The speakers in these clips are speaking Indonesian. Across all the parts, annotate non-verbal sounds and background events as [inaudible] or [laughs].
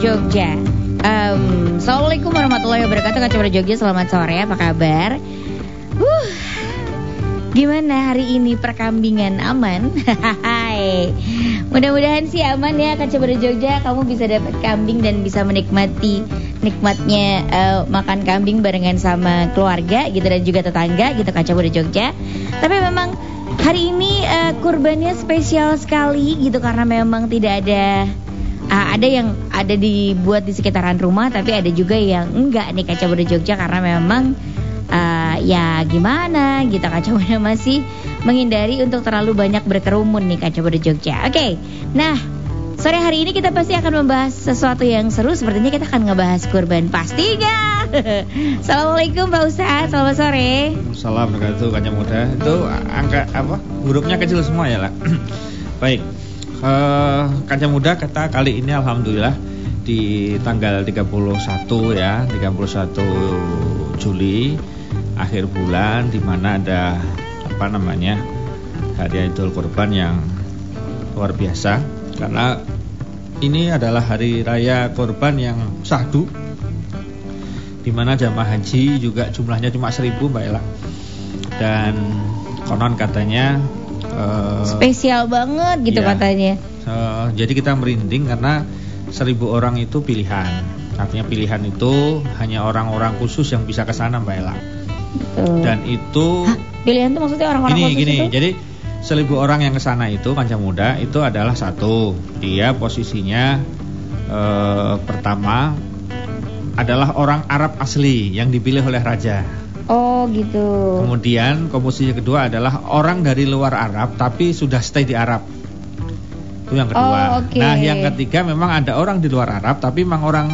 Jogja. Um, Assalamualaikum warahmatullahi wabarakatuh Kacamata Jogja. Selamat sore apa kabar? Uh, Gimana hari ini perkambingan aman? [laughs] Hai. Mudah-mudahan sih aman ya Kacamata Jogja. Kamu bisa dapat kambing dan bisa menikmati Nikmatnya uh, makan kambing barengan sama keluarga gitu Dan juga tetangga gitu Kacamata Jogja. Tapi memang hari ini uh, kurbannya spesial sekali gitu Karena memang tidak ada uh, ada yang ada dibuat di sekitaran rumah tapi ada juga yang enggak nih kaca Buda Jogja karena memang uh, ya gimana gitu kaca Buda masih menghindari untuk terlalu banyak berkerumun nih kaca Buda Jogja. Oke. Okay. Nah, Sore hari ini kita pasti akan membahas sesuatu yang seru. Sepertinya kita akan ngebahas kurban. Pastinya [laughs] Assalamualaikum Pak Ustaz Selamat sore. Assalamualaikum Kanya Muda Itu angka apa? Hurufnya kecil semua ya lah [clears throat] Baik uh, Kaca Muda kata kali ini Alhamdulillah di tanggal 31 ya 31 Juli akhir bulan di mana ada apa namanya hari Idul Kurban yang luar biasa. Karena ini adalah hari raya kurban yang sahdu di mana jamaah haji juga jumlahnya cuma seribu Mbak Ella. Dan konon katanya uh, spesial banget gitu ya, katanya. Uh, jadi kita merinding karena seribu orang itu pilihan. Artinya pilihan itu hanya orang-orang khusus yang bisa ke sana Mbak Ella. Dan itu Hah? pilihan itu maksudnya orang-orang khusus gini, itu? Jadi seribu orang yang ke sana itu panca muda itu adalah satu. Dia posisinya uh, pertama adalah orang Arab asli yang dipilih oleh raja. Oh gitu. Kemudian komposisi kedua adalah orang dari luar Arab tapi sudah stay di Arab. Itu yang kedua. Oh, okay. Nah yang ketiga memang ada orang di luar Arab tapi memang orang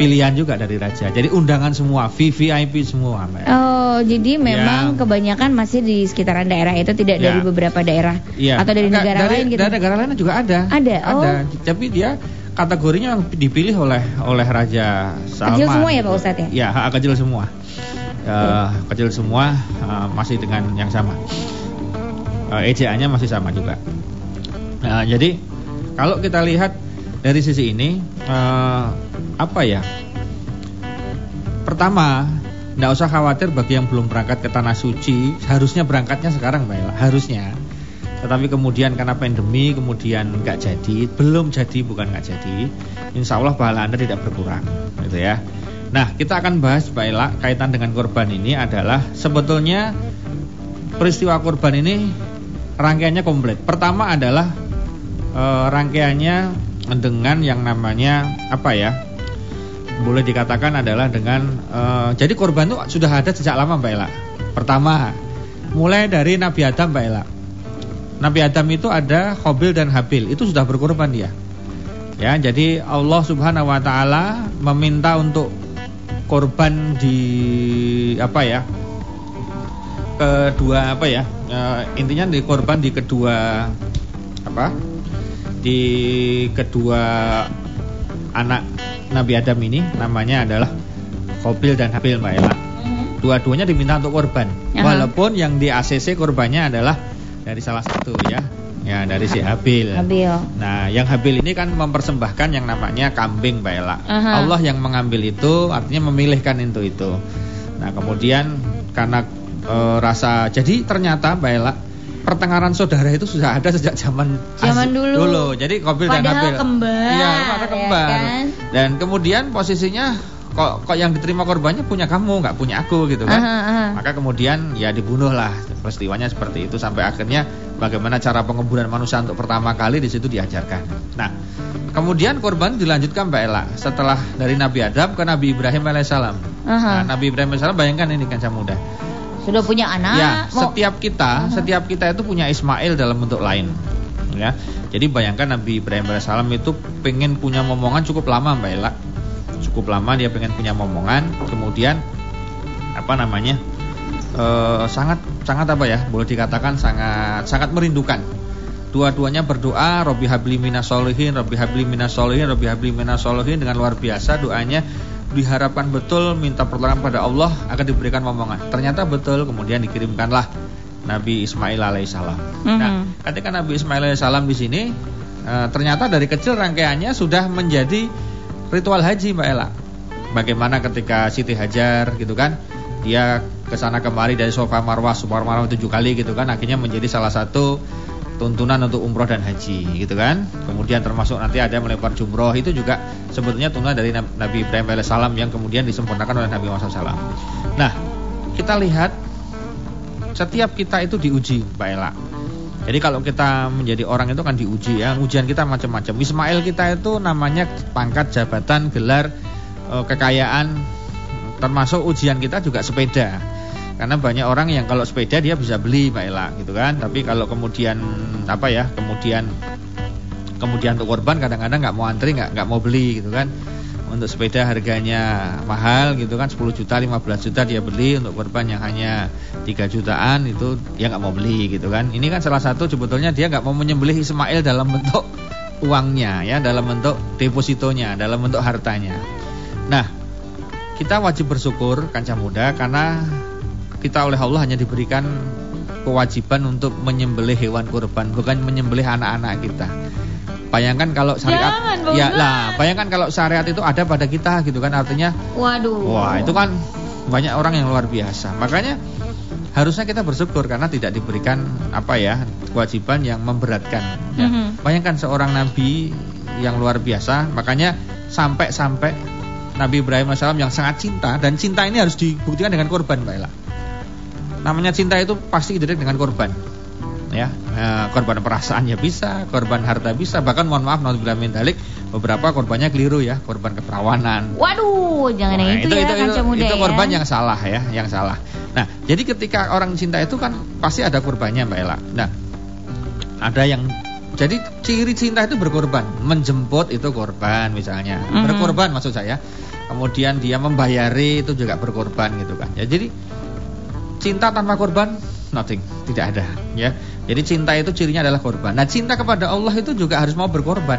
pilihan juga dari raja. Jadi undangan semua, VVIP semua. Mbak. Oh, jadi memang ya. kebanyakan masih di sekitaran daerah itu tidak ya. dari beberapa daerah ya. atau dari Enggak, negara dari, lain gitu. Dari negara lain juga ada. Ada. Oh. Ada. Tapi dia kategorinya dipilih oleh oleh Raja Salman. Kecil semua ya Pak Ustadz ya? Ya, kecil semua uh, kecil semua uh, masih dengan yang sama. Uh, ejaannya masih sama juga. Nah, jadi kalau kita lihat dari sisi ini uh, apa ya? Pertama, tidak usah khawatir bagi yang belum berangkat ke tanah suci, harusnya berangkatnya sekarang, Mbak Ella, harusnya. Tetapi kemudian karena pandemi kemudian nggak jadi, belum jadi bukan nggak jadi. Insya Allah pahala anda tidak berkurang, gitu ya. Nah, kita akan bahas Mbak Ela kaitan dengan korban ini adalah sebetulnya peristiwa korban ini rangkaiannya komplit. Pertama adalah e, rangkaiannya dengan yang namanya apa ya? Boleh dikatakan adalah dengan e, jadi korban itu sudah ada sejak lama Mbak Ela. Pertama, mulai dari Nabi Adam Mbak Ela. Nabi Adam itu ada Khobil dan Habil, itu sudah berkorban dia. Ya, jadi Allah Subhanahu wa taala meminta untuk korban di apa ya kedua apa ya e, intinya di korban di kedua apa di kedua anak Nabi Adam ini namanya adalah Kobil dan Habil Mbak Ella. Mm-hmm. dua-duanya diminta untuk korban. Walaupun yang di ACC korbannya adalah dari salah satu ya Ya dari si Habil. Habil. Nah yang Habil ini kan mempersembahkan yang namanya kambing Mbak. Aha. Allah yang mengambil itu artinya memilihkan itu itu. Nah kemudian karena e, rasa jadi ternyata Mbak Ella pertengkaran saudara itu sudah ada sejak zaman zaman dulu. dulu. Jadi Habil dan Habil. kembar. Iya, pada kembar. Ya kan? Dan kemudian posisinya kok kok yang diterima korbannya punya kamu nggak punya aku gitu kan aha, aha. maka kemudian ya dibunuh lah peristiwanya seperti itu sampai akhirnya bagaimana cara penguburan manusia untuk pertama kali di situ diajarkan nah kemudian korban dilanjutkan Mbak Ella setelah dari Nabi Adam ke Nabi Ibrahim alaihissalam. Nah, Nabi Ibrahim alaihissalam bayangkan ini kan muda. Sudah punya anak. Ya, mau... setiap kita, uh-huh. setiap kita itu punya Ismail dalam bentuk lain. Ya. Jadi bayangkan Nabi Ibrahim alaihissalam itu pengen punya momongan cukup lama Mbak Ella. Cukup lama dia pengen punya momongan, kemudian apa namanya? Uh, sangat sangat apa ya? Boleh dikatakan sangat sangat merindukan Dua-duanya berdoa, Robi habli minas solihin, Robi habli minas solihin, Robi habli minas solihin dengan luar biasa doanya diharapkan betul minta pertolongan pada Allah akan diberikan momongan. Ternyata betul, kemudian dikirimkanlah Nabi Ismail alaihissalam. Mm -hmm. Nah, ketika Nabi Ismail alaihissalam di sini, e, ternyata dari kecil rangkaiannya sudah menjadi ritual haji Mbak Ella. Bagaimana ketika Siti Hajar gitu kan, dia ke sana kemari dari Sofa Marwah, Sofa Marwah tujuh kali gitu kan, akhirnya menjadi salah satu tuntunan untuk umroh dan haji gitu kan. Kemudian termasuk nanti ada melempar jumroh itu juga sebetulnya tuntunan dari Nabi Ibrahim alaihissalam yang kemudian disempurnakan oleh Nabi Muhammad SAW nah kita lihat setiap kita itu diuji Mbak Ella. Jadi kalau kita menjadi orang itu kan diuji ya ujian kita macam-macam. Ismail kita itu namanya pangkat jabatan gelar eh, kekayaan termasuk ujian kita juga sepeda. Karena banyak orang yang kalau sepeda dia bisa beli Mbak Ella gitu kan. Tapi kalau kemudian apa ya kemudian kemudian untuk korban kadang-kadang nggak mau antri nggak nggak mau beli gitu kan. Untuk sepeda harganya mahal gitu kan. 10 juta 15 juta dia beli. Untuk korban yang hanya 3 jutaan itu dia nggak mau beli gitu kan. Ini kan salah satu sebetulnya dia nggak mau menyembelih Ismail dalam bentuk uangnya ya. Dalam bentuk depositonya dalam bentuk hartanya. Nah kita wajib bersyukur kancah muda karena kita oleh Allah hanya diberikan kewajiban untuk menyembelih hewan kurban, bukan menyembelih anak-anak kita. Bayangkan kalau syariat Jangan, ya lah, bayangkan kalau syariat itu ada pada kita gitu kan artinya waduh. Wah, itu kan banyak orang yang luar biasa. Makanya harusnya kita bersyukur karena tidak diberikan apa ya, kewajiban yang memberatkan ya. Mm -hmm. Bayangkan seorang nabi yang luar biasa, makanya sampai-sampai Nabi Ibrahim AS yang sangat cinta dan cinta ini harus dibuktikan dengan korban, Mbak Ella. Namanya cinta itu pasti identik dengan korban. Ya, eh, korban perasaan ya bisa, korban harta bisa, bahkan mohon maaf naudzubillah min dalik beberapa korbannya keliru ya, korban keperawanan. Waduh, jangan nah, itu, itu ya itu, muda itu ya. korban yang salah ya, yang salah. Nah, jadi ketika orang cinta itu kan pasti ada korbannya Mbak Ella. Nah, ada yang jadi ciri cinta itu berkorban, menjemput itu korban misalnya, mm -hmm. berkorban maksud saya. Kemudian dia membayari itu juga berkorban gitu kan. Ya, jadi cinta tanpa korban nothing, tidak ada ya. Jadi cinta itu cirinya adalah korban. Nah, cinta kepada Allah itu juga harus mau berkorban.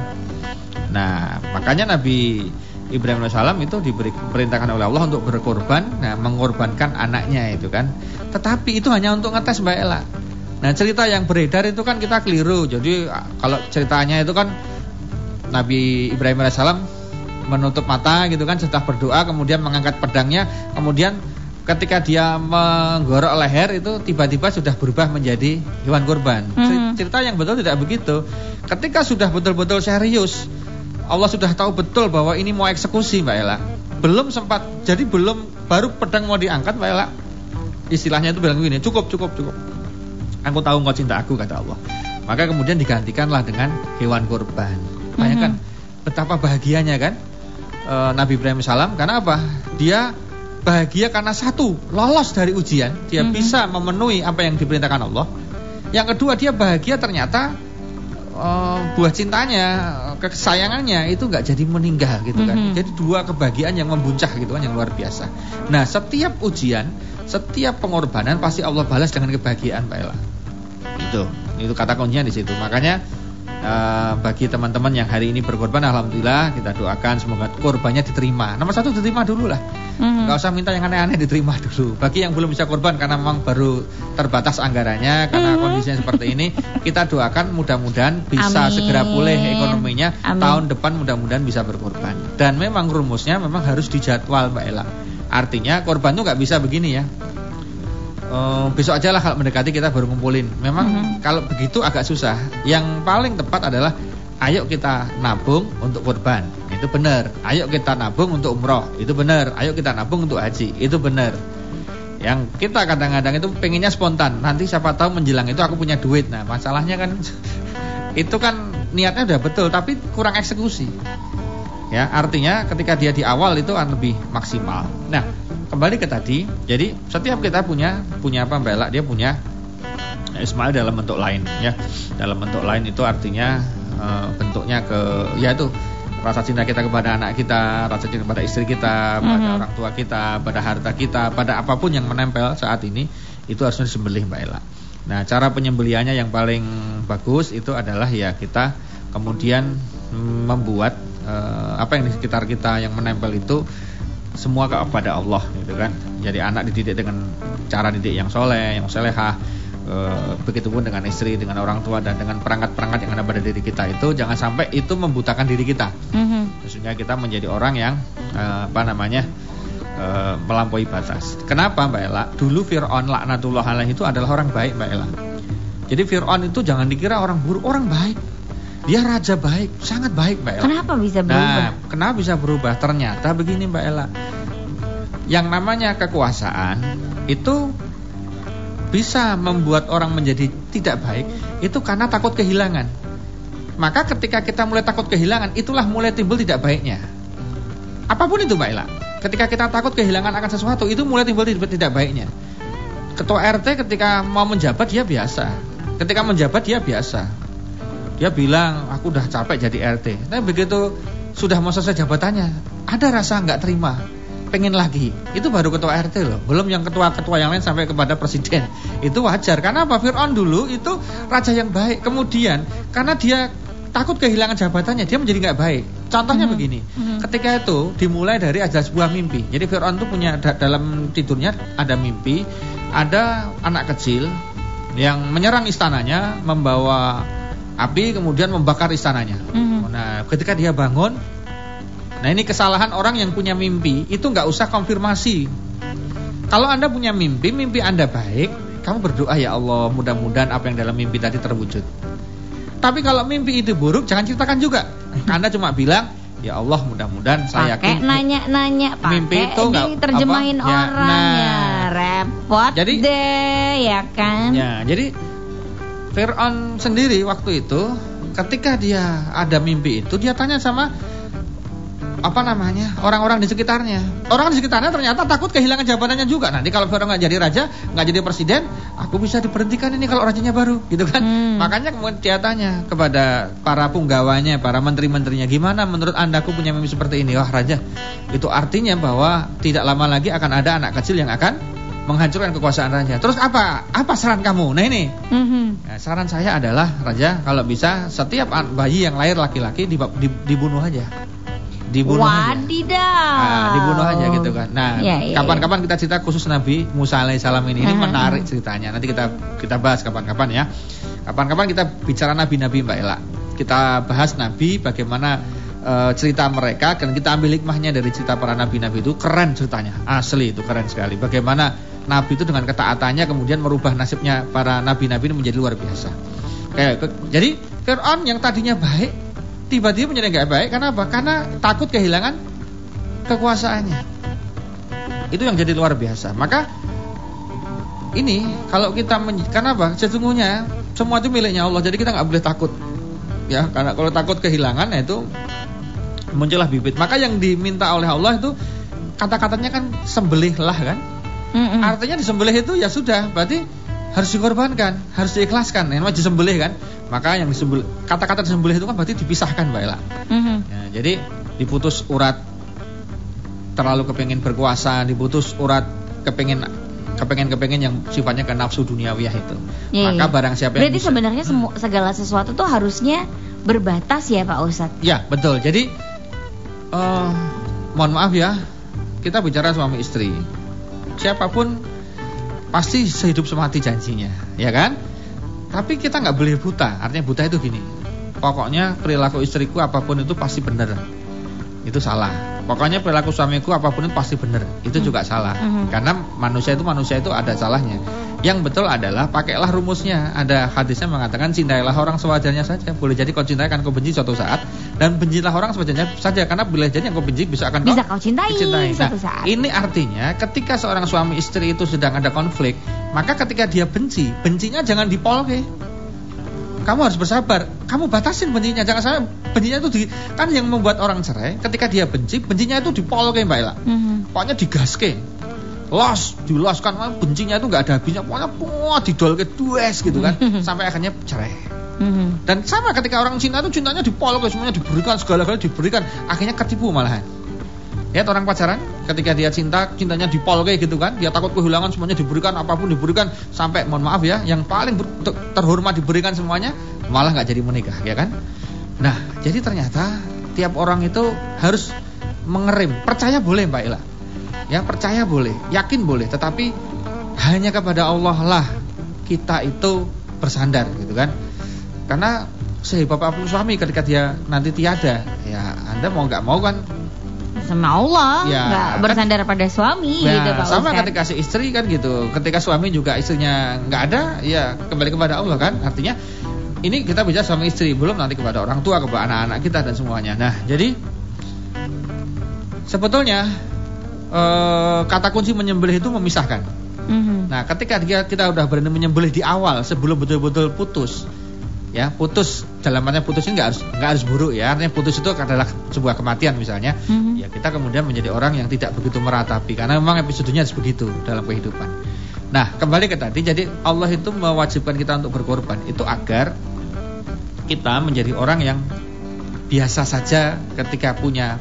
Nah, makanya Nabi Ibrahim AS itu diberi perintahkan oleh Allah untuk berkorban, nah mengorbankan anaknya itu kan. Tetapi itu hanya untuk ngetes Mbak Ella. Nah, cerita yang beredar itu kan kita keliru. Jadi kalau ceritanya itu kan Nabi Ibrahim AS menutup mata gitu kan setelah berdoa kemudian mengangkat pedangnya kemudian ketika dia menggorok leher itu tiba-tiba sudah berubah menjadi hewan kurban. Hmm. Cerita yang betul tidak begitu. Ketika sudah betul-betul serius, Allah sudah tahu betul bahwa ini mau eksekusi Mbak Ella. Belum sempat, jadi belum baru pedang mau diangkat Mbak Ella. Istilahnya itu bilang begini, cukup, cukup, cukup. Aku tahu engkau cinta aku kata Allah. Maka kemudian digantikanlah dengan hewan kurban. Bayangkan hmm. betapa bahagianya kan e, Nabi Ibrahim salam karena apa? Dia bahagia karena satu lolos dari ujian. Dia mm -hmm. bisa memenuhi apa yang diperintahkan Allah. Yang kedua dia bahagia ternyata uh, buah cintanya kesayangannya itu nggak jadi meninggal gitu kan. Mm -hmm. jadi dua kebahagiaan yang membuncah gitu kan yang luar biasa. Nah setiap ujian setiap pengorbanan pasti Allah balas dengan kebahagiaan Pak Ella. Itu itu kata kuncinya di situ. Makanya uh, bagi teman-teman yang hari ini berkorban alhamdulillah kita doakan semoga korbannya diterima nomor satu diterima dulu lah mm-hmm. Gak usah minta yang aneh-aneh diterima dulu bagi yang belum bisa korban karena memang baru terbatas anggarannya karena mm-hmm. kondisinya seperti ini kita doakan mudah-mudahan bisa Amin. segera pulih ekonominya Amin. tahun depan mudah-mudahan bisa berkorban dan memang rumusnya memang harus dijadwal Mbak Ella artinya korban tuh nggak bisa begini ya Uh, besok aja lah kalau mendekati kita baru ngumpulin. Memang mm -hmm. kalau begitu agak susah. Yang paling tepat adalah ayo kita nabung untuk korban. Itu benar. Ayo kita nabung untuk umroh. Itu benar. Ayo kita nabung untuk haji. Itu benar. Yang kita kadang-kadang itu pengennya spontan. Nanti siapa tahu menjelang itu aku punya duit. Nah, masalahnya kan [laughs] itu kan niatnya udah betul tapi kurang eksekusi. Ya, artinya ketika dia di awal itu akan lebih maksimal. Nah, kembali ke tadi, jadi setiap kita punya punya apa Mbak Ella? Dia punya Ismail dalam bentuk lain ya. Dalam bentuk lain itu artinya e, bentuknya ke ya itu rasa cinta kita kepada anak kita, rasa cinta kepada istri kita, pada mm -hmm. orang tua kita, pada harta kita, pada apa pun yang menempel saat ini itu harusnya disembelih Mbak Ella. Nah, cara penyembelihannya yang paling bagus itu adalah ya kita kemudian membuat uh, apa yang di sekitar kita yang menempel itu semua kepada Allah gitu kan. Jadi anak dididik dengan cara didik yang soleh, yang selehah. E, begitupun dengan istri, dengan orang tua dan dengan perangkat-perangkat yang ada pada diri kita itu jangan sampai itu membutakan diri kita. Mm -hmm. Sehingga kita menjadi orang yang e, apa namanya e, melampaui batas. Kenapa Mbak Ella? Dulu Fir'aun laknatullah alaih itu adalah orang baik Mbak Ella. Jadi Fir'aun itu jangan dikira orang buruk, orang baik. Dia raja baik, sangat baik Mbak Ella. Kenapa bisa berubah? Nah, kenapa bisa berubah? Ternyata begini Mbak Ella. Yang namanya kekuasaan itu bisa membuat orang menjadi tidak baik itu karena takut kehilangan. Maka ketika kita mulai takut kehilangan, itulah mulai timbul tidak baiknya. Apa pun itu Mbak Ella. Ketika kita takut kehilangan akan sesuatu, itu mulai timbul tidak baiknya. Ketua RT ketika mau menjabat dia biasa. Ketika menjabat dia biasa. Dia bilang, aku udah capek jadi RT. Tapi begitu sudah mau selesai jabatannya, ada rasa nggak terima, pengen lagi. Itu baru ketua RT loh. Belum yang ketua-ketua yang lain sampai kepada presiden. [laughs] Itu wajar. Karena apa? Fir'aun dulu itu raja yang baik. Kemudian karena dia takut kehilangan jabatannya, dia menjadi nggak baik. Contohnya mm -hmm. begini, mm -hmm. ketika itu dimulai dari ada sebuah mimpi. Jadi Fir'aun itu punya da dalam tidurnya ada mimpi, ada anak kecil yang menyerang istananya, membawa api kemudian membakar istananya. Mm -hmm. Nah, ketika dia bangun, nah ini kesalahan orang yang punya mimpi itu nggak usah konfirmasi. Kalau anda punya mimpi, mimpi anda baik, kamu berdoa ya Allah mudah-mudahan apa yang dalam mimpi tadi terwujud. Tapi kalau mimpi itu buruk jangan ceritakan juga. Anda cuma bilang Ya Allah mudah-mudahan saya yakin nanya-nanya mimpi itu enggak terjemahin apa, ya, orang ya, nah, ya repot jadi, deh ya kan ya jadi Fir'aun sendiri waktu itu ketika dia ada mimpi itu dia tanya sama apa namanya orang-orang di sekitarnya. Orang di sekitarnya ternyata takut kehilangan jabatannya juga. Nanti kalau Fir'aun nggak jadi raja nggak jadi presiden aku bisa diberhentikan ini kalau rajanya baru gitu kan? Hmm. makanya kemudian dia tanya kepada para punggawanya para menteri-menterinya gimana menurut anda aku punya mimpi seperti ini? Wah raja itu artinya bahwa tidak lama lagi akan ada anak kecil yang akan menghancurkan kekuasaan raja terus apa apa saran kamu nah ini hmm. nah, saran saya adalah raja kalau bisa setiap bayi yang lahir laki-laki dibunuh aja dibunuh Wadidaw. aja. Nah, dibunuh aja gitu kan. Nah, ya, ya, kapan-kapan kita cerita khusus Nabi Musa alaihissalam ini. Ini menarik ceritanya. Nanti kita kita bahas kapan-kapan ya. Kapan-kapan kita bicara nabi-nabi Mbak Ella. Kita bahas nabi bagaimana uh, cerita mereka dan kita ambil hikmahnya dari cerita para nabi-nabi itu keren ceritanya. Asli itu keren sekali. Bagaimana nabi itu dengan ketaatannya kemudian merubah nasibnya para nabi-nabi ini menjadi luar biasa. Kayak jadi Fir'aun yang tadinya baik tiba-tiba menjadi nggak baik karena apa? Karena takut kehilangan kekuasaannya. Itu yang jadi luar biasa. Maka ini kalau kita karena apa? Sesungguhnya semua itu miliknya Allah. Jadi kita nggak boleh takut. Ya, karena kalau takut kehilangan ya itu muncullah bibit. Maka yang diminta oleh Allah itu kata-katanya kan sembelihlah kan. Mm -mm. Artinya disembelih itu ya sudah, berarti harus dikorbankan, harus diikhlaskan. Yang disembelih kan. Maka yang disembelih kata-kata disembelih itu kan berarti dipisahkan Mbak Ella. Mm -hmm. ya, jadi diputus urat terlalu kepengen berkuasa, diputus urat kepengen kepengen-kepengen yang sifatnya ke nafsu duniawiyah itu. Yeah, Maka iya. barang siapa yang Berarti bisa, sebenarnya hmm. segala sesuatu tuh harusnya berbatas ya Pak Ustadz. Ya, betul. Jadi uh, mohon maaf ya, kita bicara suami istri. Siapa pun pasti sehidup semati janjinya, ya kan? Tapi kita nggak boleh buta. Artinya buta itu gini. Pokoknya perilaku istriku apa pun itu pasti benar. Itu salah. Pokoknya perilaku suamiku apa pun itu pasti benar. Itu hmm. juga salah. Hmm. Karena manusia itu manusia itu ada salahnya. Yang betul adalah pakailah rumusnya. Ada hadisnya mengatakan cintailah orang sewajarnya saja. Boleh jadi kau cintai akan kau benci suatu saat dan bencilah orang sewajarnya saja karena boleh jadi yang kau benci bisa akan bisa kau, kau cintai, cintai. Nah, saat. Ini artinya ketika seorang suami istri itu sedang ada konflik, maka ketika dia benci, bencinya jangan dipolke. Kamu harus bersabar. Kamu batasin bencinya, jangan sampai bencinya itu di kan yang membuat orang cerai ketika dia benci, bencinya itu dipoloke Mbak Ella. Mhm. Pokoknya digaske. Los, diloskan bencinya itu nggak ada habisnya. Pokoknya wah didolke dues gitu kan. [laughs] Sampai akhirnya cerai. Mhm. Dan sama ketika orang cinta itu cintanya dipolok semuanya diberikan segala-galanya diberikan, akhirnya ketipu malahan. Lihat orang pacaran, ketika dia cinta, cintanya dipol kayak gitu kan, dia takut kehilangan semuanya diberikan, apa pun diberikan, sampai mohon maaf ya, yang paling terhormat diberikan semuanya, malah nggak jadi menikah, ya kan? Nah, jadi ternyata tiap orang itu harus mengerim. Percaya boleh Mbak Ila, ya percaya boleh, yakin boleh, tetapi hanya kepada Allah lah kita itu bersandar, gitu kan? Karena sehebat apa pun suami ketika dia nanti tiada, ya Anda mau nggak mau kan Sama Allah, Ya, nggak kan- bersandar pada suami Ya, gitu Pak sama Ustadz. ketika si istri kan gitu. Ketika suami juga istrinya nggak ada, ya kembali kepada Allah kan. Artinya ini kita bicara suami istri, belum nanti kepada orang tua, kepada anak-anak kita dan semuanya. Nah, jadi sebetulnya eh, kata kunci menyembelih itu memisahkan. Mhm. Nah, ketika dia kita udah berani menyembelih di awal sebelum betul-betul putus, ya putus dalam artinya putus ini nggak harus nggak harus buruk ya. Artinya putus itu adalah sebuah kematian misalnya. Mhm. Ya kita kemudian menjadi orang yang tidak begitu meratapi karena memang episodenya harus begitu dalam kehidupan. Nah, kembali ke tadi, jadi Allah itu mewajibkan kita untuk berkorban itu agar kita menjadi orang yang biasa saja ketika punya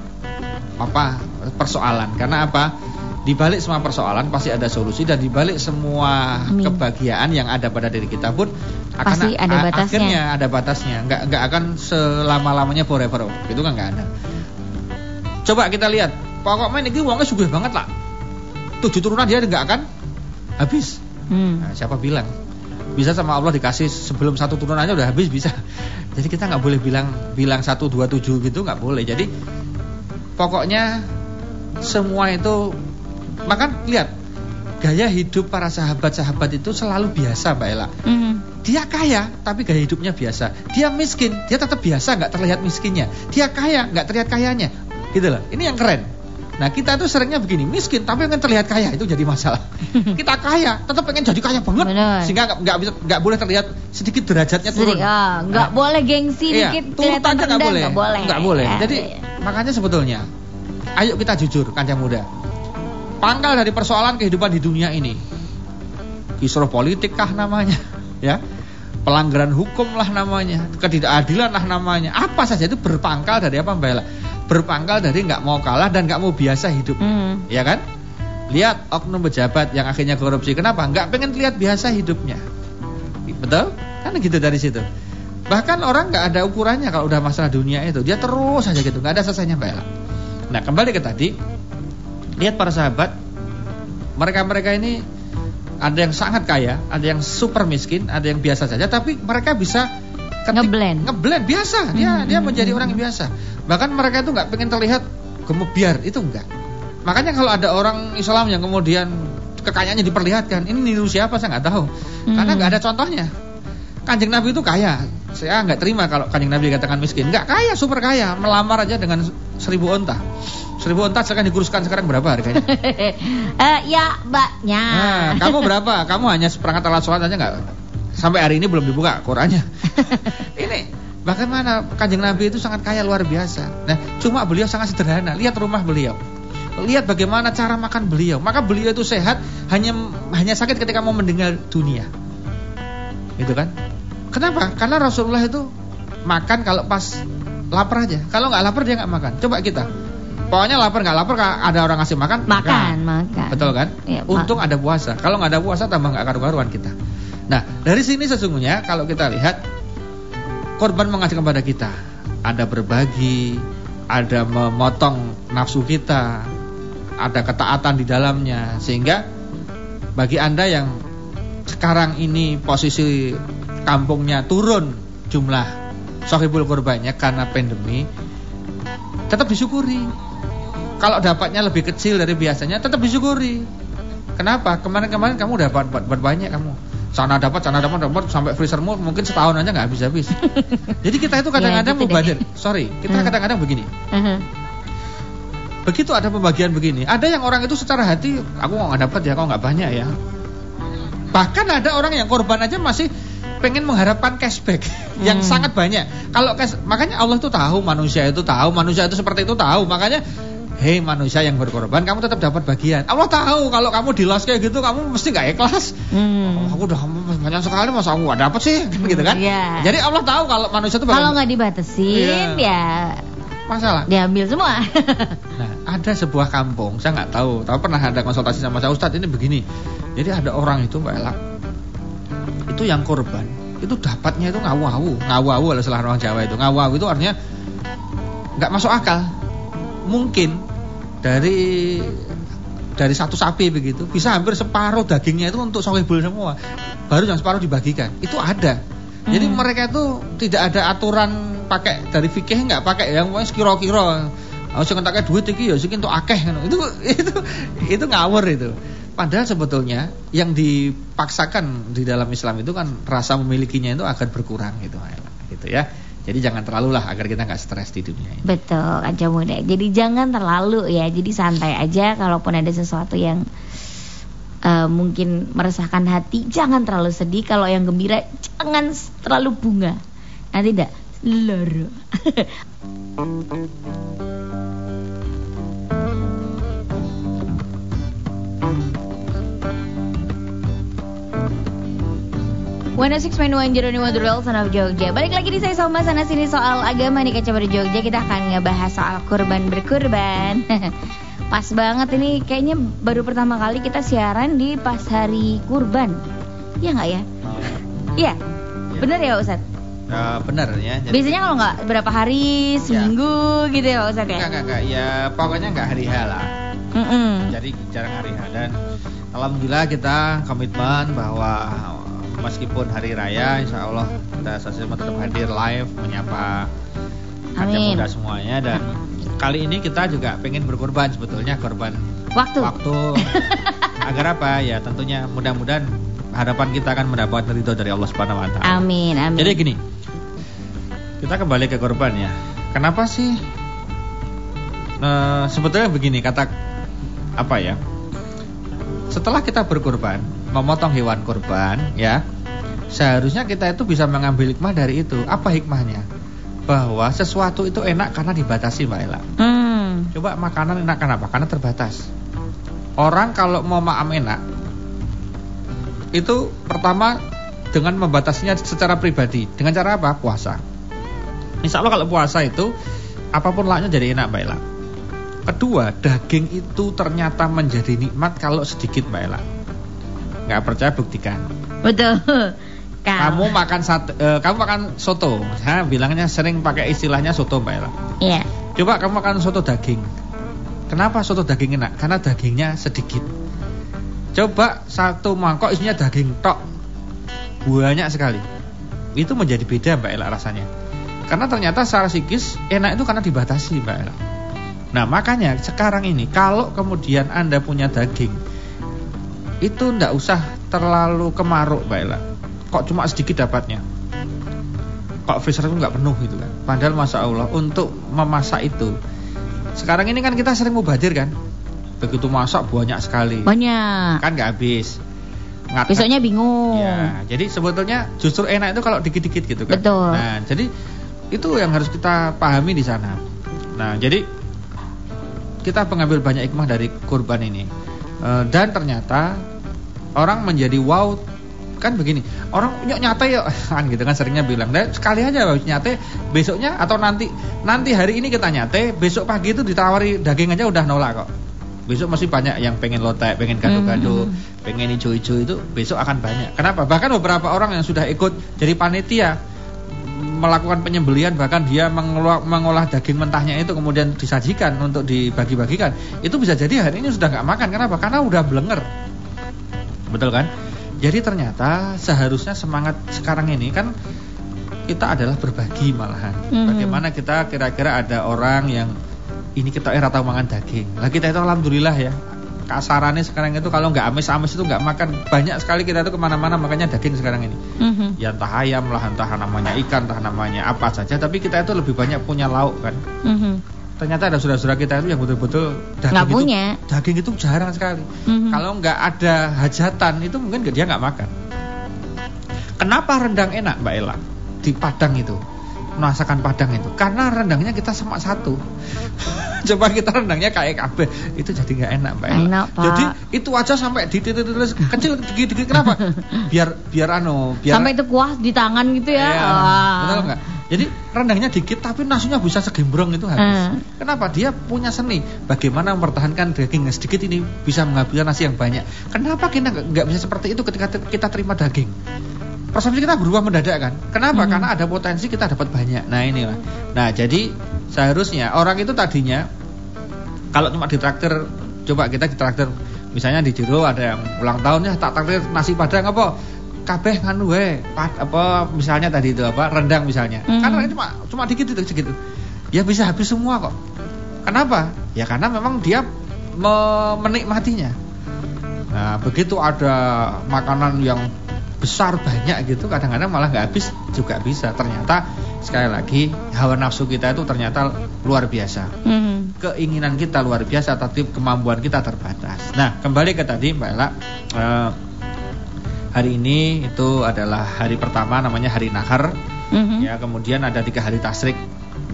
apa persoalan. Karena apa? Di balik semua persoalan pasti ada solusi dan di balik semua Amin. kebahagiaan yang ada pada diri kita pun akan Pasti ada batasnya. Akhirnya ada batasnya. Nggak nggak akan selama-lamanya forever. Itu kan nggak ada. Coba kita lihat. Pokoknya ini uangnya sugih banget lah. Tujuh turunan dia nggak akan habis. Hmm. Nah, siapa bilang? Bisa sama Allah dikasih sebelum satu turunannya udah habis bisa. [laughs] Jadi kita nggak boleh bilang bilang satu dua tujuh gitu nggak boleh. Jadi pokoknya semua itu maka lihat gaya hidup para sahabat-sahabat itu selalu biasa Mbak Ella. Mhm. Dia kaya tapi gaya hidupnya biasa. Dia miskin, dia tetap biasa nggak terlihat miskinnya. Dia kaya nggak terlihat kayanya. Gitu loh. Ini yang keren. Nah kita tuh seringnya begini miskin tapi pengen terlihat kaya itu jadi masalah. [laughs] kita kaya tetap pengen jadi kaya banget Benar. sehingga nggak bisa nggak boleh terlihat sedikit derajatnya turun. Sedih, ah, nggak Nah, boleh gengsi Iya, dikit turun aja nggak boleh. nggak boleh. Nggak boleh. Ya, Jadi ya. makanya sebetulnya, ayo kita jujur, kancah muda. Pangkal dari persoalan kehidupan di dunia ini, kisruh politik kah namanya, [laughs] ya, pelanggaran hukum lah namanya, ketidakadilan lah namanya, apa saja itu berpangkal dari apa Mbak Ella? Berpangkal dari nggak mau kalah dan nggak mau biasa hidup, Mhm. ya kan? Lihat oknum pejabat yang akhirnya korupsi, kenapa? Nggak pengen lihat biasa hidupnya, betul? Kan gitu dari situ. Bahkan orang nggak ada ukurannya kalau udah masalah dunia itu, dia terus aja gitu, nggak ada selesainya Mbak Ella. Nah kembali ke tadi, lihat para sahabat, mereka-mereka ini ada yang sangat kaya, ada yang super miskin, ada yang biasa saja, tapi mereka bisa ketik- Ngeblend. ngeblend biasa, dia Hmm, dia hmm, menjadi hmm, orang yang biasa. Bahkan mereka itu nggak pengen terlihat gemebiar, itu enggak. Makanya kalau ada orang Islam yang kemudian kekayaannya diperlihatkan, ini niru siapa saya nggak tahu, karena Hmm. nggak ada contohnya. Kanjeng Nabi itu kaya, saya nggak terima kalau kanjeng Nabi dikatakan miskin, nggak kaya, super kaya, melamar aja dengan seribu onta. Seribu onta silakan dikuruskan sekarang berapa harganya? [laughs] Eh, ya mbaknya. Nah, kamu [laughs] berapa? Kamu hanya seperangkat alat sholat aja nggak? Sampai hari ini belum dibuka Qurannya. [laughs] ini bagaimana kanjeng Nabi itu sangat kaya luar biasa. Nah, cuma beliau sangat sederhana. Lihat rumah beliau. Lihat bagaimana cara makan beliau. Maka beliau itu sehat hanya hanya sakit ketika mau mendengar dunia. Gitu kan? Kenapa? Karena Rasulullah itu makan kalau pas lapar aja. Kalau nggak lapar dia nggak makan. Coba kita. Pokoknya lapar nggak lapar ada orang ngasih makan makan, makan. Betul kan? Iya, Untung ada puasa. Kalau nggak ada puasa tambah nggak karu-karuan kita. Nah, dari sini sesungguhnya kalau kita lihat korban mengajak kepada kita ada berbagi, ada memotong nafsu kita, ada ketaatan di dalamnya sehingga bagi Anda yang sekarang ini posisi kampungnya turun jumlah sohibul korbannya karena pandemi tetap disyukuri kalau dapatnya lebih kecil dari biasanya tetap disyukuri. Kenapa? Kemarin-kemarin kamu dapat buat, buat banyak kamu. Sana dapat, sana dapat, dapat sampai freezermu mungkin setahun aja nggak habis-habis. [laughs] Jadi kita itu kadang-kadang Ya, gitu mubadir. Sorry, kita Hmm. kadang-kadang begini. Mhm. Begitu ada pembagian begini, ada yang orang itu secara hati, aku nggak dapat ya, kau nggak banyak ya. Bahkan ada orang yang korban aja masih pengen mengharapkan cashback [laughs] yang Hmm. sangat banyak. Kalau cash, makanya Allah itu tahu manusia itu tahu manusia itu seperti itu tahu. Makanya hei manusia yang berkorban kamu tetap dapat bagian. Allah tahu kalau kamu di loss kayak gitu kamu mesti nggak ikhlas. Hmm. Oh, aku udah banyak sekali masa aku gak dapat sih kan [laughs] gitu kan. Iya. Jadi Allah tahu kalau manusia itu Kalau nggak dibatasin Iya. ya masalah. diambil semua. [laughs] Nah, ada sebuah kampung, saya nggak tahu, tapi pernah ada konsultasi sama saya Ustadz ini begini. Jadi ada orang itu Mbak Ella, itu yang korban, itu dapatnya itu ngawu-awu, ngawu-awu kalau salah orang Jawa itu, ngawu-awu itu artinya nggak masuk akal. Mungkin dari dari satu sapi begitu bisa hampir separuh dagingnya itu untuk sohibul semua, baru yang separuh dibagikan. Itu ada. Jadi Hmm. mereka itu tidak ada aturan pakai dari fikih nggak pakai yang pokoknya sekira-kira. Oh, entek duit iki ya sing entuk akeh. Itu itu itu ngawur itu. Padahal sebetulnya yang dipaksakan di dalam Islam itu kan rasa memilikinya itu akan berkurang gitu, gitu ya. Jadi jangan terlalu lah agar kita nggak stres di dunia ini. Betul, aja muda. Jadi jangan terlalu ya. Jadi santai aja kalaupun ada sesuatu yang eh, mungkin meresahkan hati, jangan terlalu sedih. Kalau yang gembira, jangan terlalu bunga. Nanti tidak loro. [laughs] One oh six one Jeronimo Durrell Son of Jogja Balik lagi di saya sama sana sini soal agama nih Kacamata Jogja Kita akan ngebahas soal kurban berkurban [laughs] Pas banget ini kayaknya baru pertama kali kita siaran di pas hari kurban Iya nggak ya? Iya, bener ya Ustadz? Eh, benar ya. Jadi, Biasanya kalau nggak berapa hari, seminggu gitu ya Ustadz ya? enggak, enggak, enggak, ya pokoknya enggak hari H lah. Mm-mm. Jadi jarang hari H dan alhamdulillah kita komitmen bahwa meskipun hari raya insya Allah kita sesama tetap hadir live menyapa Amin. muda semuanya dan kali ini kita juga pengen berkorban sebetulnya korban Waktu waktu [laughs] agar apa ya tentunya mudah-mudahan harapan kita akan mendapat ridho dari Allah Subhanahu wa taala. Amin, amin Jadi gini, kita kembali ke korban ya. Kenapa sih? Eh, sebetulnya begini kata apa ya? Setelah kita berkorban, memotong hewan korban, ya, seharusnya kita itu bisa mengambil hikmah dari itu. Apa hikmahnya? Bahwa sesuatu itu enak karena dibatasi, Mbak Ella. Hmm. Coba makanan enak kenapa? Karena terbatas. Orang kalau mau makan enak, itu pertama dengan membatasinya secara pribadi. Dengan cara apa? Puasa. Insya Allah kalau puasa itu apa pun lauknya jadi enak Mbak Ella. Kedua, daging itu ternyata menjadi nikmat kalau sedikit Mbak Ella. Nggak percaya buktikan. Betul Kamu makan sate, eh, kamu makan soto. Saya bilangnya sering pakai istilahnya soto Mbak Ella. Iya Coba kamu makan soto daging. Kenapa soto daging enak? Karena dagingnya sedikit. Coba satu mangkok isinya daging tok. Banyak sekali. Itu menjadi beda Mbak Ella rasanya. Karena ternyata secara psikis enak itu karena dibatasi Mbak Ella. Nah makanya sekarang ini kalau kemudian Anda punya daging itu ndak usah terlalu kemaruk Mbak Ella. Kok cuma sedikit dapatnya? Kok freezer itu nggak penuh gitu kan? Padahal masya Allah untuk memasak itu sekarang ini kan kita sering mubadir kan? Begitu masak banyak sekali, Banyak kan nggak habis. Nggak- Besoknya bingung Ya, jadi sebetulnya justru enak itu kalau dikit-dikit gitu kan. Betul. Nah, jadi itu yang harus kita pahami di sana. Nah, jadi kita mengambil banyak hikmah dari kurban ini. Eh, dan ternyata orang menjadi wow. Kan begini orang yuk nyate [laughs] yuk. Kan gitu kan seringnya bilang. Dan sekali aja harus nyate besoknya atau nanti nanti hari ini kita nyate besok pagi itu ditawari daging aja udah nolak kok. Besok masih banyak yang pengen lotek pengen gado-gado Hmm. pengen hijau-hijau itu besok akan banyak. Kenapa? Bahkan beberapa orang yang sudah ikut jadi panitia melakukan penyembelian bahkan dia mengolah, mengolah daging mentahnya itu kemudian disajikan untuk dibagi-bagikan. Itu bisa jadi hari ini sudah nggak makan. Kenapa? Karena udah blenger. Betul kan? Jadi ternyata seharusnya semangat sekarang ini kan kita adalah berbagi malahan. Mhm. bagaimana kita kira-kira ada orang yang ini kita era tahu makan daging. Lah kita itu alhamdulillah ya kasarannya sekarang itu kalau nggak amis-amis itu nggak makan banyak sekali kita itu ke mana-mana makanya daging sekarang ini Mhm. ya entah ayam lah entah namanya ikan entah namanya apa saja tapi kita itu lebih banyak punya lauk kan Mhm. ternyata ada saudara-saudara kita itu yang betul-betul daging Nggak itu punya. daging itu jarang sekali Mhm. kalau nggak ada hajatan itu mungkin dia nggak makan Kenapa rendang enak Mbak Ella di Padang itu? Masakan Padang itu karena rendangnya kita semak satu. [laughs] Coba kita rendangnya kayak kabeh itu jadi nggak enak Mbak. Enak, Pak. Jadi itu aja sampai di titik kecil dikit-dikit kenapa? Biar biar anu, biar Sampai itu kuah di tangan gitu ya. Iya, betul nggak? Jadi rendangnya dikit tapi nasinya bisa segembrong itu habis. Hmm. Kenapa? Dia punya seni bagaimana mempertahankan daging yang sedikit ini bisa menghabiskan nasi yang banyak. Kenapa kita nggak bisa seperti itu ketika kita terima daging? Persepsi kita berubah mendadak kan? Kenapa? Hmm. Karena ada potensi kita dapat banyak. Nah inilah. Nah jadi seharusnya orang itu tadinya kalau cuma ditraktir, coba kita ditraktir misalnya di Jero ada yang ulang tahun ya tak traktir nasi padang apa kabeh nganu wae pad- apa misalnya tadi itu apa rendang misalnya Mhm. karena cuma cuma dikit itu segitu ya bisa habis semua kok kenapa ya karena memang dia me- menikmatinya nah begitu ada makanan yang besar banyak gitu kadang-kadang malah nggak habis juga bisa ternyata sekali lagi hawa nafsu kita itu ternyata luar biasa Hmm. keinginan kita luar biasa tapi kemampuan kita terbatas. Nah, kembali ke tadi Mbak Ella eh, hari ini itu adalah hari pertama namanya hari nahar Mhm. ya kemudian ada tiga hari tasrik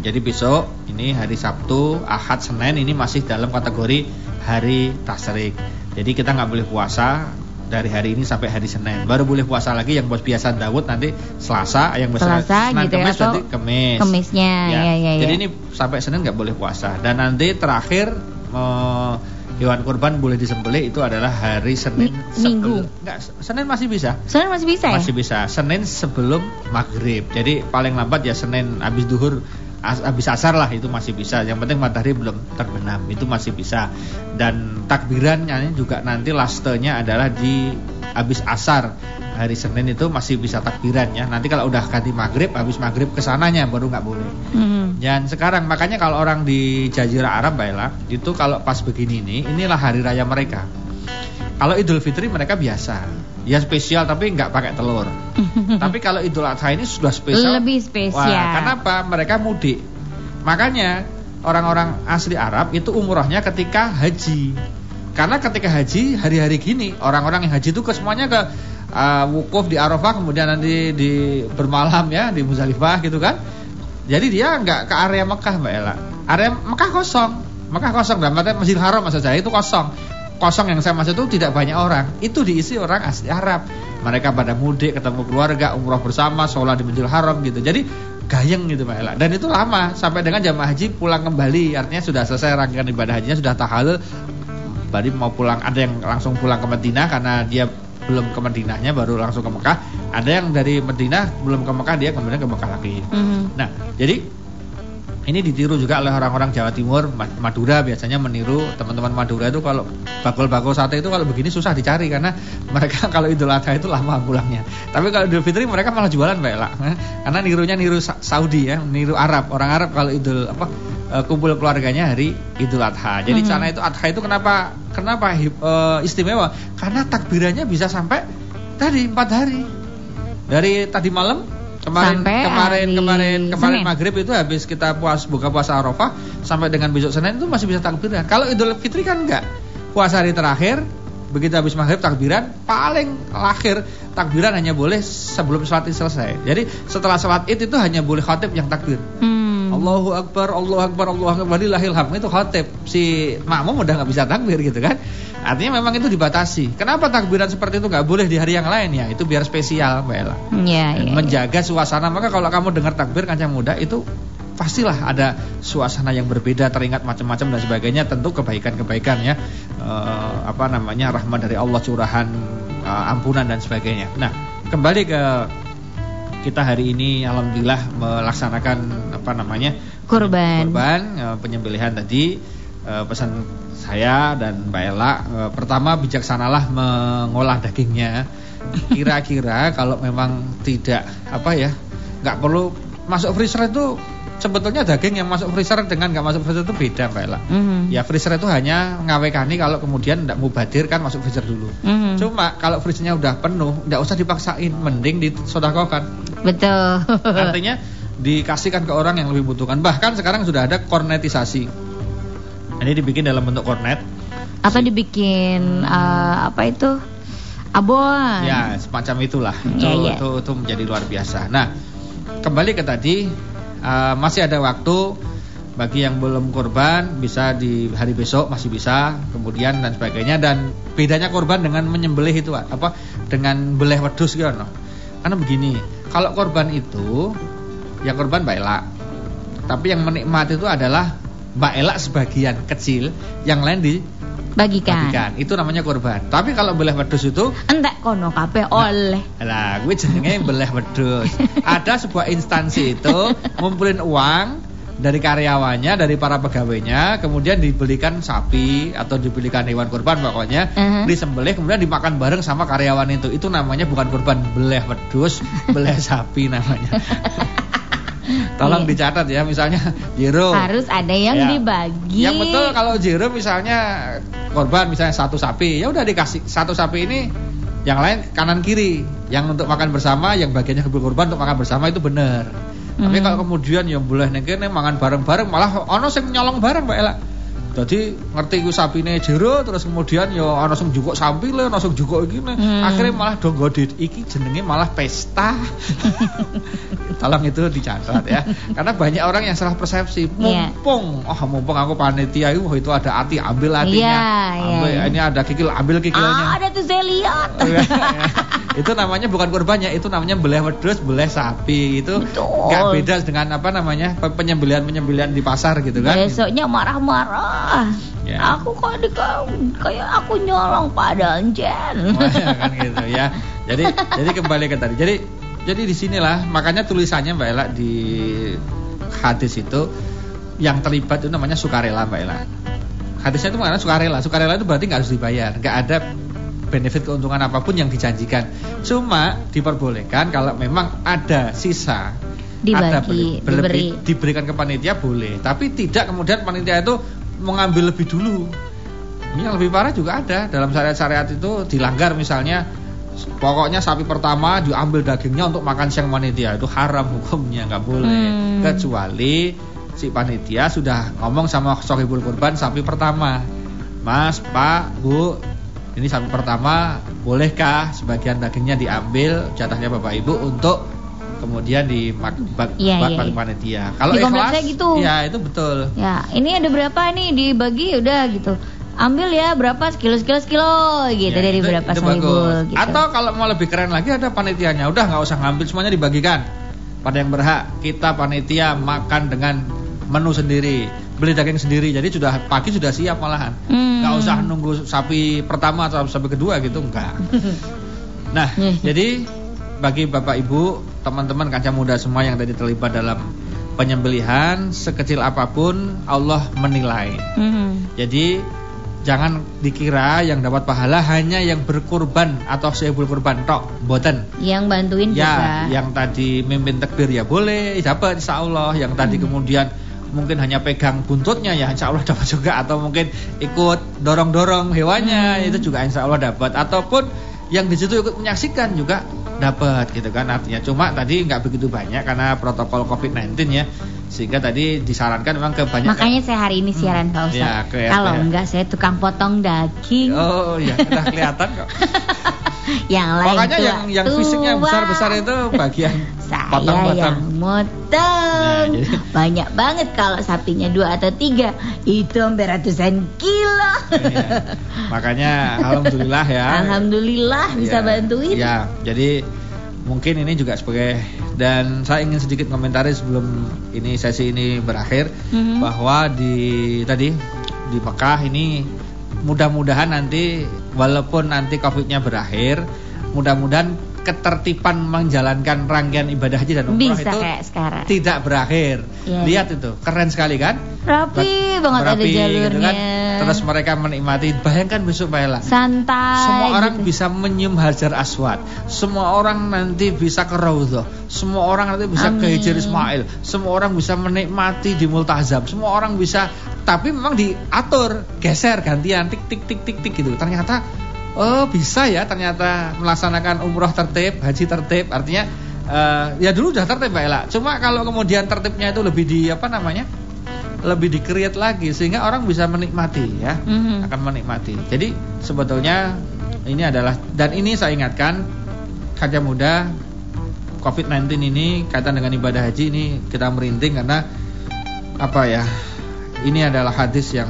jadi besok ini hari Sabtu Ahad Senin ini masih dalam kategori hari tasrik jadi kita nggak boleh puasa dari hari ini sampai hari Senin. Baru boleh puasa lagi yang bos biasa Dawud nanti Selasa yang biasa Selasa Senin gitu ya, Kemis atau Kemis. Kemisnya, ya, ya, ya. jadi ini sampai Senin nggak boleh puasa. Dan nanti terakhir eh, hewan kurban boleh disembelih itu adalah hari Senin Mi- Minggu. sebelum- nggak Senin masih bisa? Sebenarnya masih bisa ya? masih bisa. Senin sebelum maghrib. Jadi paling lambat ya Senin habis duhur as- habis asar lah itu masih bisa yang penting matahari belum terbenam itu masih bisa dan takbirannya juga nanti lastenya adalah di habis asar hari Senin itu masih bisa takbiran ya nanti kalau udah ganti maghrib habis maghrib ke sananya baru nggak boleh Mhm. dan sekarang makanya kalau orang di Jazirah Arab Ella itu kalau pas begini nih inilah hari raya mereka. Kalau Idul Fitri mereka biasa, ya spesial tapi nggak pakai telur. [laughs] tapi kalau Idul Adha ini sudah spesial. Lebih spesial. Wah, kenapa? Mereka mudik. Makanya orang-orang asli Arab itu umrohnya ketika haji. Karena ketika haji hari-hari gini orang-orang yang haji itu ke semuanya ke uh, wukuf di Arafah kemudian nanti di bermalam ya di Muzdalifah gitu kan. Jadi dia nggak ke area Mekah Mbak Ella. Area Mekah kosong. Mekah kosong dan Masjidil Haram maksud saya itu kosong. Kosong yang saya maksud itu tidak banyak orang. Itu diisi orang asli Arab. Mereka pada mudik, ketemu keluarga, umroh bersama, sholat di Masjidil Haram gitu. Jadi gayeng gitu Mbak Ella. Dan itu lama sampai dengan jamaah haji pulang kembali. Artinya sudah selesai rangkaian ibadah hajinya sudah tahalul. Tadi mau pulang ada yang langsung pulang ke Madinah karena dia belum ke Madinahnya baru langsung ke Mekah. Ada yang dari Madinah belum ke Mekah dia kemudian ke Mekah lagi. Mhm. Nah, jadi ini ditiru juga oleh orang-orang Jawa Timur, Ma- Madura biasanya meniru teman-teman Madura itu kalau bakul-bakul sate itu kalau begini susah dicari karena [laughs] mereka kalau Idul Adha itu lama pulangnya. Tapi kalau Idul Fitri mereka malah jualan Mbak Ella. Eh, Karena nirunya niru Sa- Saudi ya, niru Arab. Orang Arab kalau Idul apa eh, kumpul keluarganya hari Idul Adha. Jadi Mhm. sana itu Adha itu kenapa kenapa eh, istimewa? Karena takbirannya bisa sampai tadi empat hari. Dari tadi malam kemarin Sampai kemarin kemarin kemarin Senin. maghrib itu habis kita puas buka puasa Arafah sampai dengan besok Senin itu masih bisa takbiran. Kalau Idul Fitri kan enggak. Puasa hari terakhir begitu habis maghrib takbiran paling akhir takbiran hanya boleh sebelum sholat id selesai. Jadi setelah sholat id itu hanya boleh khatib yang takbir. Hmm. Allahu Akbar, Allahu Akbar, Allahu Akbar, Walillahil hamd itu khatib. Si makmum udah nggak bisa takbir gitu kan. Artinya memang itu dibatasi. Kenapa takbiran seperti itu nggak boleh di hari yang lain ya? Itu biar spesial, Mbak Ella Iya, iya. menjaga suasana maka kalau kamu dengar takbir kancah muda itu pastilah ada suasana yang berbeda teringat macam-macam dan sebagainya tentu kebaikan-kebaikan ya Eh, apa namanya rahmat dari Allah curahan eh, ampunan dan sebagainya nah kembali ke kita hari ini alhamdulillah melaksanakan apa namanya Kurban. kurban eh, penyembelihan tadi Eh, pesan saya dan Mbak Ella eh, pertama bijaksanalah mengolah dagingnya kira-kira kalau memang tidak apa ya nggak perlu masuk freezer itu sebetulnya daging yang masuk freezer dengan nggak masuk freezer itu beda Mbak Ella Mhm. ya freezer itu hanya ngawekani kalau kemudian tidak mubadir kan masuk freezer dulu Mhm. cuma kalau freezernya udah penuh nggak usah dipaksain mending disodakokan Betul. [laughs] Artinya dikasihkan ke orang yang lebih butuhkan. Bahkan sekarang sudah ada kornetisasi. Ini dibikin dalam bentuk kornet. Apa dibikin eh, apa itu? Abon. Ya, semacam itulah. Itu, iya. itu itu menjadi luar biasa. Nah, kembali ke tadi uh, masih ada waktu bagi yang belum korban bisa di hari besok masih bisa, kemudian dan sebagainya dan bedanya korban dengan menyembelih itu apa dengan beleh wedus gitu no. Karena begini, kalau korban itu yang korban Mbak Ela. Tapi yang menikmati itu adalah Mbak Ela sebagian kecil, yang lain Bagikan. dibagikan. Itu namanya korban. Tapi kalau beleh wedus itu Entek kono kabeh oleh. lah, gue jenenge beleh wedhus. [laughs] Ada sebuah instansi itu ngumpulin uang dari karyawannya, dari para pegawainya, kemudian dibelikan sapi atau dibelikan hewan kurban pokoknya, Uh-huh. disembelih kemudian dimakan bareng sama karyawan itu. Itu namanya bukan kurban, beleh wedhus, beleh sapi namanya. [laughs] Tolong Iya. dicatat ya, misalnya Jero. Harus ada yang Ya. dibagi. Yang betul kalau Jero misalnya korban misalnya satu sapi, ya udah dikasih satu sapi ini yang lain kanan kiri. Yang untuk makan bersama, yang bagiannya ke korban untuk makan bersama itu benar. Tapi Hmm. kalau kemudian yang boleh nih kene mangan bareng-bareng malah ono sing nyolong bareng Mbak Ela. Jadi ngerti ku sapine Jero terus kemudian ya ono sing jukuk sampile, ono sing jukuk iki nih. Hmm. Akhirnya malah do godit iki jenenge malah pesta. [laughs] Tolong itu dicatat ya. Karena banyak orang yang salah persepsi. Iya. Mumpung, oh mumpung aku panitia itu, oh, itu ada hati, ambil hatinya. Iya, iya, ambil, iya. Ini ada kikil, ambil kikilnya. Ah, ada tuh saya [laughs] lihat. itu namanya bukan kurbannya, itu namanya beleh wedhus, beleh sapi. Itu Betul. nggak beda dengan apa namanya pe- penyembelihan-penyembelihan di pasar gitu kan. Besoknya marah-marah. Ya. Aku kok di kayak aku nyolong padahal Jen. Wah, [laughs] ya kan gitu ya. Jadi jadi kembali ke tadi. Jadi jadi di sinilah makanya tulisannya Mbak Ela di hadis itu yang terlibat itu namanya sukarela Mbak Ela. Hadisnya itu maknanya sukarela. Sukarela itu berarti nggak harus dibayar, nggak ada benefit keuntungan apa pun yang dijanjikan. Cuma diperbolehkan kalau memang ada sisa ada Dibagi, berle- berlebih, diberi. diberikan ke panitia boleh, tapi tidak kemudian panitia itu mengambil lebih dulu. Ini yang lebih parah juga ada. Dalam syariat-syariat itu dilanggar misalnya pokoknya sapi pertama diambil dagingnya untuk makan siang panitia. Itu haram hukumnya nggak boleh. Hmm. kecuali si panitia sudah ngomong sama sohibul kurban sapi pertama. Mas Pak Bu ini sapi pertama bolehkah sebagian dagingnya diambil? Jatahnya Bapak Ibu untuk kemudian dimakan Iya, iya, iya. panitia kalau Di ikhlas saya gitu. ya itu betul Ya, ini ada berapa nih dibagi udah gitu. Ambil ya berapa sekilo sekilo sekilo gitu Ya, dari itu- berapa itu gitu. Atau kalau mau lebih keren lagi ada panitianya. Udah nggak usah ngambil semuanya dibagikan. Pada yang berhak kita panitia makan dengan menu sendiri, beli daging sendiri. Jadi sudah pagi sudah siap malahan. Hmm. Nggak usah nunggu sapi pertama atau sapi kedua gitu enggak. [laughs] Nah, jadi bagi Bapak Ibu, teman-teman kaca muda semua yang tadi terlibat dalam penyembelihan sekecil apa pun Allah menilai. Hmm. Jadi jangan dikira yang dapat pahala hanya yang berkurban atau seibul kurban tok, boten. Yang bantuin Ya, juga. yang tadi mimpin takbir ya boleh dapat insya Allah. Yang tadi Hmm. kemudian mungkin hanya pegang buntutnya ya insya Allah [laughs] dapat juga atau mungkin ikut dorong-dorong hewannya Hmm. itu juga insya Allah dapat ataupun yang di situ ikut menyaksikan juga dapat gitu kan artinya cuma tadi nggak begitu banyak karena protokol COVID-19 ya sehingga tadi disarankan memang ke banyak Makanya saya hari ini siaran Pak Ustaz. Ya, kelihatan Kalau ya. enggak saya tukang potong daging. Oh ya, udah [laughs] kelihatan kok. yang lain Pokoknya tua- yang yang fisiknya tua. besar-besar itu bagian saya potong-potong. yang motong Nah, jadi- banyak banget kalau sapinya dua atau tiga itu hampir ratusan kilo Iya. Makanya alhamdulillah ya. alhamdulillah bisa Ya, bantuin Ya, jadi mungkin ini juga sebagai dan saya ingin sedikit komentari sebelum ini sesi ini berakhir Mhm. bahwa di tadi di Mekah ini mudah-mudahan nanti walaupun nanti Covidnya berakhir, mudah-mudahan ketertiban menjalankan rangkaian ibadah haji dan umroh bisa itu kayak sekarang tidak berakhir. Iya, Lihat itu, keren sekali kan? rapi banget ada Berapi, jalurnya gitu kan. Terus mereka menikmati. Bayangkan besok Ella. santai Semua orang gitu. bisa menyium Hajar Aswad. Semua orang nanti bisa ke Raudhah. Semua orang nanti bisa ke Amin. Hijr Ismail. Semua orang bisa menikmati di Multazam. Semua orang bisa tapi memang diatur, geser gantian tik tik tik tik tik gitu. Ternyata oh bisa ya ternyata melaksanakan umroh tertib, haji tertib. Artinya eh, ya dulu udah tertib Mbak Ella. Cuma kalau kemudian tertibnya itu lebih di apa namanya? lebih di-create lagi sehingga orang bisa menikmati ya Mhm. akan menikmati. Jadi sebetulnya Ini adalah dan ini saya ingatkan kaca muda COVID-19 ini kaitan dengan ibadah haji ini kita merinding karena apa ya? Ini adalah hadis yang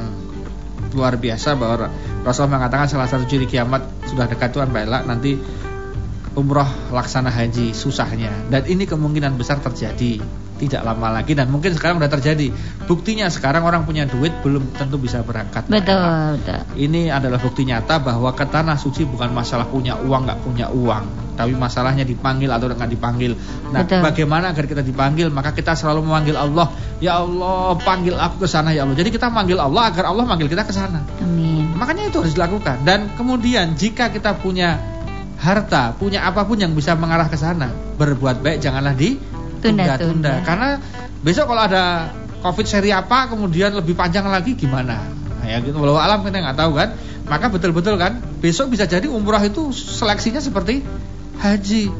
luar biasa bahwa Rasul mengatakan salah satu ciri kiamat sudah dekat Tuhan baiklah nanti umroh laksana haji susahnya. Dan ini kemungkinan besar terjadi. Tidak lama lagi dan mungkin sekarang sudah terjadi. Buktinya sekarang orang punya duit belum tentu bisa berangkat. Betul, betul. ini adalah bukti nyata bahwa ke tanah suci bukan masalah punya uang nggak punya uang. Tapi masalahnya dipanggil atau nggak dipanggil. Nah betul. bagaimana agar kita dipanggil? Maka kita selalu memanggil Allah. Ya Allah panggil aku ke sana ya Allah. Jadi kita manggil Allah agar Allah manggil kita ke sana. Amin. Makanya itu harus dilakukan. Dan kemudian jika kita punya harta, punya apa pun yang bisa mengarah ke sana, berbuat baik janganlah di tunda-tunda. Karena besok kalau ada Covid seri apa, kemudian lebih panjang lagi gimana? Nah, ya gitu. Walau alam kita nggak tahu kan. Maka betul-betul kan, besok bisa jadi umrah itu seleksinya seperti haji.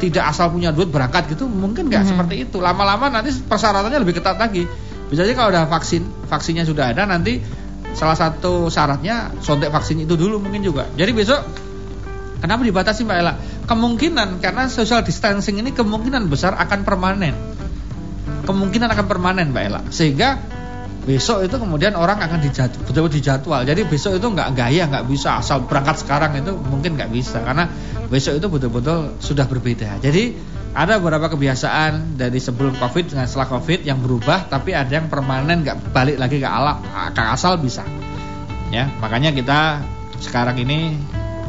Tidak asal punya duit berangkat gitu, mungkin nggak hmm. seperti itu. Lama-lama nanti persyaratannya lebih ketat lagi. Bisa jadi kalau ada vaksin, vaksinnya sudah ada nanti salah satu syaratnya sontek vaksin itu dulu mungkin juga. Jadi besok Kenapa dibatasi Mbak Ella? Kemungkinan karena social distancing ini kemungkinan besar akan permanen. Kemungkinan akan permanen Mbak Ella. Sehingga besok itu kemudian orang akan dijadwal, betul. Jadi besok itu nggak gaya, nggak bisa asal berangkat sekarang itu mungkin nggak bisa karena besok itu betul-betul sudah berbeda. Jadi ada beberapa kebiasaan dari sebelum COVID dengan setelah COVID yang berubah, tapi ada yang permanen nggak balik lagi ke ala, ke asal bisa. Ya, makanya kita sekarang ini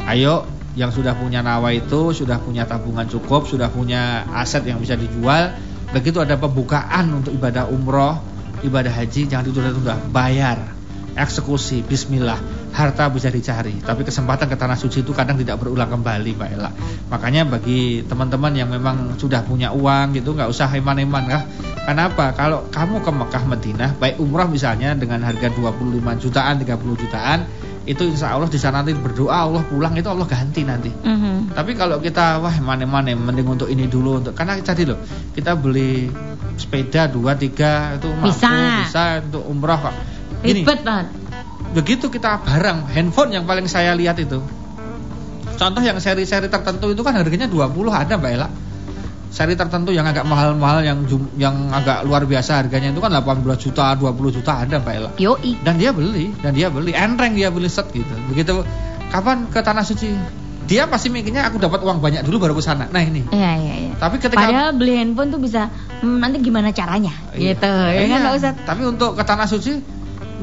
ayo yang sudah punya nawa itu sudah punya tabungan cukup, sudah punya aset yang bisa dijual. Begitu ada pembukaan untuk ibadah umroh, ibadah haji, jangan ditunda-tunda, bayar, eksekusi, bismillah, harta bisa dicari. Tapi kesempatan ke tanah suci itu kadang tidak berulang kembali, Mbak Ella. Makanya bagi teman-teman yang memang sudah punya uang gitu, nggak usah heman-heman kah? Kenapa? Kalau kamu ke Mekah Madinah, baik umroh misalnya dengan harga 25 jutaan, 30 jutaan, itu insya Allah di sana nanti berdoa Allah pulang itu Allah ganti nanti. Mm -hmm. Tapi kalau kita wah mana-mana mending untuk ini dulu untuk karena tadi loh kita beli sepeda dua tiga itu bisa. mampu bisa untuk umroh kok. Ribet banget. Begitu kita barang handphone yang paling saya lihat itu. Contoh yang seri-seri tertentu itu kan harganya 20 ada Mbak Ella seri tertentu yang agak mahal-mahal yang yang agak luar biasa harganya itu kan 18 juta, 20 juta ada Pak Ella. Yoi. Dan dia beli, dan dia beli enteng dia beli set gitu. Begitu kapan ke tanah suci? Dia pasti mikirnya aku dapat uang banyak dulu baru ke sana. Nah ini. Iya iya iya. Tapi ketika Padahal beli handphone tuh bisa hmm, nanti gimana caranya iya. gitu. Ya kan iya. usah. Tapi untuk ke tanah suci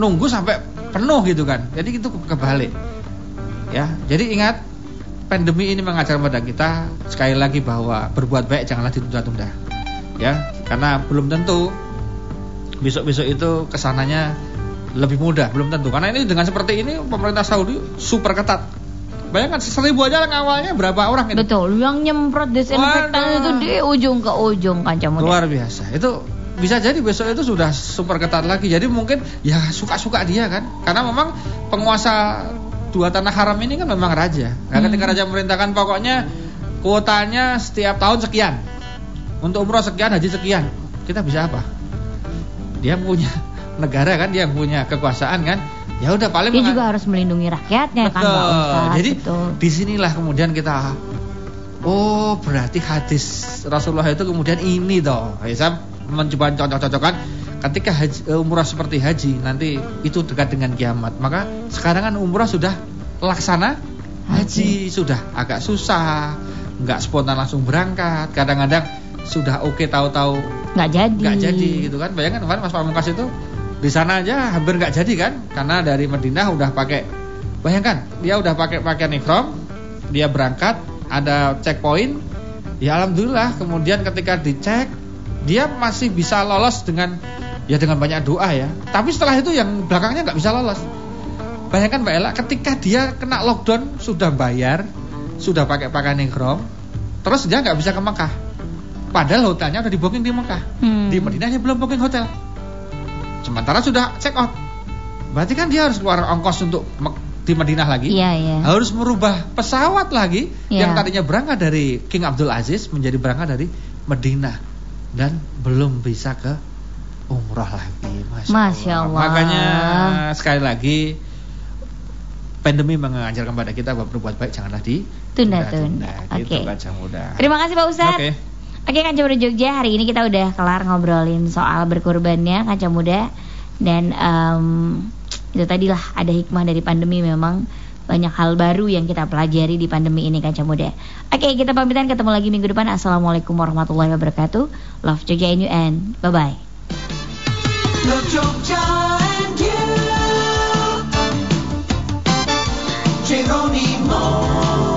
nunggu sampai penuh gitu kan. Jadi itu kebalik. Ya, jadi ingat pandemi ini mengajar pada kita sekali lagi bahwa berbuat baik janganlah ditunda-tunda. Ya, karena belum tentu besok-besok itu ke sananya lebih mudah, belum tentu. Karena ini dengan seperti ini pemerintah Saudi super ketat. Bayangkan seribu aja awalnya berapa orang itu? Betul, yang nyemprot desinfektan itu di ujung ke ujung kancah muda. Luar biasa. Itu bisa jadi besok itu sudah super ketat lagi. Jadi mungkin ya suka-suka dia kan. Karena memang penguasa dua tanah haram ini kan memang raja. Nah, ketika hmm. raja memerintahkan pokoknya kuotanya setiap tahun sekian. Untuk umroh sekian, haji sekian. Kita bisa apa? Dia punya [laughs] negara kan, dia punya kekuasaan kan. Ya udah paling dia juga harus melindungi rakyatnya kan, betul. kan Jadi di sinilah kemudian kita oh berarti hadis Rasulullah itu kemudian ini toh. Saya mencoba cocok-cocokkan ketika haji, eh, umrah seperti haji nanti itu dekat dengan kiamat. Maka sekarang kan umrah sudah laksana haji, haji. sudah agak susah nggak spontan langsung berangkat. Kadang-kadang sudah oke okay, tahu-tahu nggak jadi. nggak jadi gitu kan. Bayangkan kemarin Mas Pamungkas itu di sana aja hampir nggak jadi kan karena dari Madinah udah pakai bayangkan dia udah pakai pakaian ihram dia berangkat ada checkpoint. Ya alhamdulillah kemudian ketika dicek dia masih bisa lolos dengan Ya dengan banyak doa ya. Tapi setelah itu yang belakangnya nggak bisa lolos. Bayangkan Mbak Ella, ketika dia kena lockdown sudah bayar, sudah pakai pakaian ihram, terus dia nggak bisa ke Mekah. Padahal hotelnya udah di booking di Mekah. Hmm. Di Madinahnya belum booking hotel. Sementara sudah check out. Berarti kan dia harus keluar ongkos untuk di Madinah lagi. Iya, iya. Harus merubah pesawat lagi iya. yang tadinya berangkat dari King Abdul Aziz menjadi berangkat dari Madinah dan belum bisa ke umroh lagi Masya, Masya Allah. Allah Makanya sekali lagi pandemi mengajarkan pada kita bahwa berbuat baik janganlah di Tunda-tunda. Gitu Oke. Jamuda. Terima kasih Pak Ustadz. Oke. Oke Kaca Muda Jogja hari ini kita udah kelar ngobrolin soal berkurbannya Kaca Muda dan em, itu tadilah ada hikmah dari pandemi memang banyak hal baru yang kita pelajari di pandemi ini Kaca Muda. Oke kita pamitan ketemu lagi minggu depan. Assalamualaikum warahmatullahi wabarakatuh. Love Jogja NUN. Bye bye. The Joke and you, Geronimo.